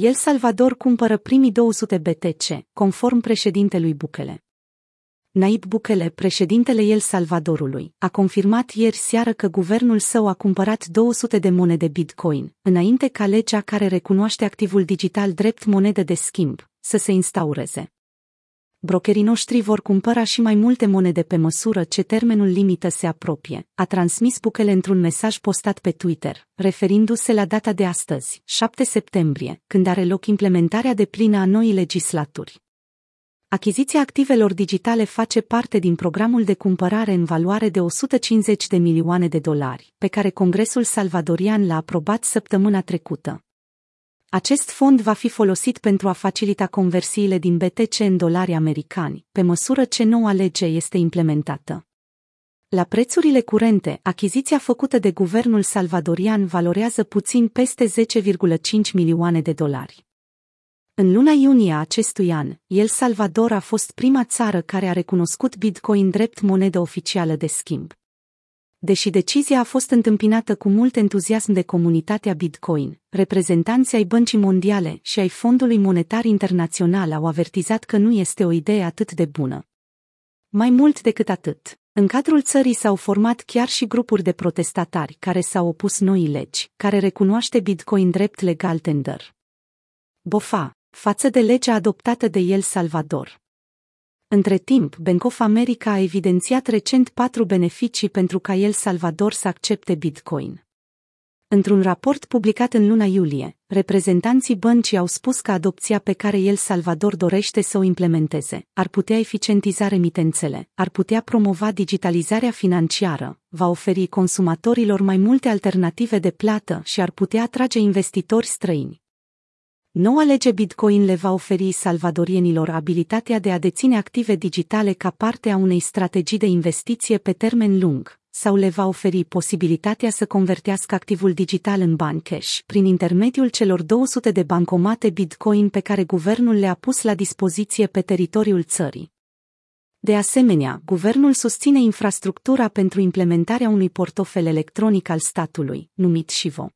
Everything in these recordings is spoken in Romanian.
El Salvador cumpără primii 200 BTC, conform președintelui Bukele. Naib Bukele, președintele El Salvadorului, a confirmat ieri seară că guvernul său a cumpărat 200 de monede Bitcoin, înainte ca legea care recunoaște activul digital drept monedă de schimb să se instaureze brokerii noștri vor cumpăra și mai multe monede pe măsură ce termenul limită se apropie, a transmis Bukele într-un mesaj postat pe Twitter, referindu-se la data de astăzi, 7 septembrie, când are loc implementarea de plină a noii legislaturi. Achiziția activelor digitale face parte din programul de cumpărare în valoare de 150 de milioane de dolari, pe care Congresul salvadorian l-a aprobat săptămâna trecută. Acest fond va fi folosit pentru a facilita conversiile din BTC în dolari americani, pe măsură ce noua lege este implementată. La prețurile curente, achiziția făcută de guvernul salvadorian valorează puțin peste 10,5 milioane de dolari. În luna iunie a acestui an, El Salvador a fost prima țară care a recunoscut Bitcoin drept monedă oficială de schimb. Deși decizia a fost întâmpinată cu mult entuziasm de comunitatea Bitcoin, reprezentanții ai Băncii Mondiale și ai Fondului Monetar Internațional au avertizat că nu este o idee atât de bună. Mai mult decât atât, în cadrul țării s-au format chiar și grupuri de protestatari care s-au opus noii legi, care recunoaște Bitcoin drept legal tender. Bofa, față de legea adoptată de El Salvador. Între timp, Bank of America a evidențiat recent patru beneficii pentru ca El Salvador să accepte Bitcoin. Într-un raport publicat în luna iulie, reprezentanții băncii au spus că adopția pe care El Salvador dorește să o implementeze ar putea eficientiza remitențele, ar putea promova digitalizarea financiară, va oferi consumatorilor mai multe alternative de plată și ar putea atrage investitori străini. Noua lege Bitcoin le va oferi salvadorienilor abilitatea de a deține active digitale ca parte a unei strategii de investiție pe termen lung, sau le va oferi posibilitatea să convertească activul digital în bani cash prin intermediul celor 200 de bancomate Bitcoin pe care guvernul le-a pus la dispoziție pe teritoriul țării. De asemenea, guvernul susține infrastructura pentru implementarea unui portofel electronic al statului, numit Shivo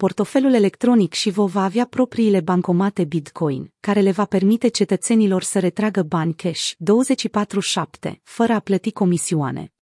portofelul electronic și vă va avea propriile bancomate Bitcoin, care le va permite cetățenilor să retragă bani cash 24-7, fără a plăti comisioane.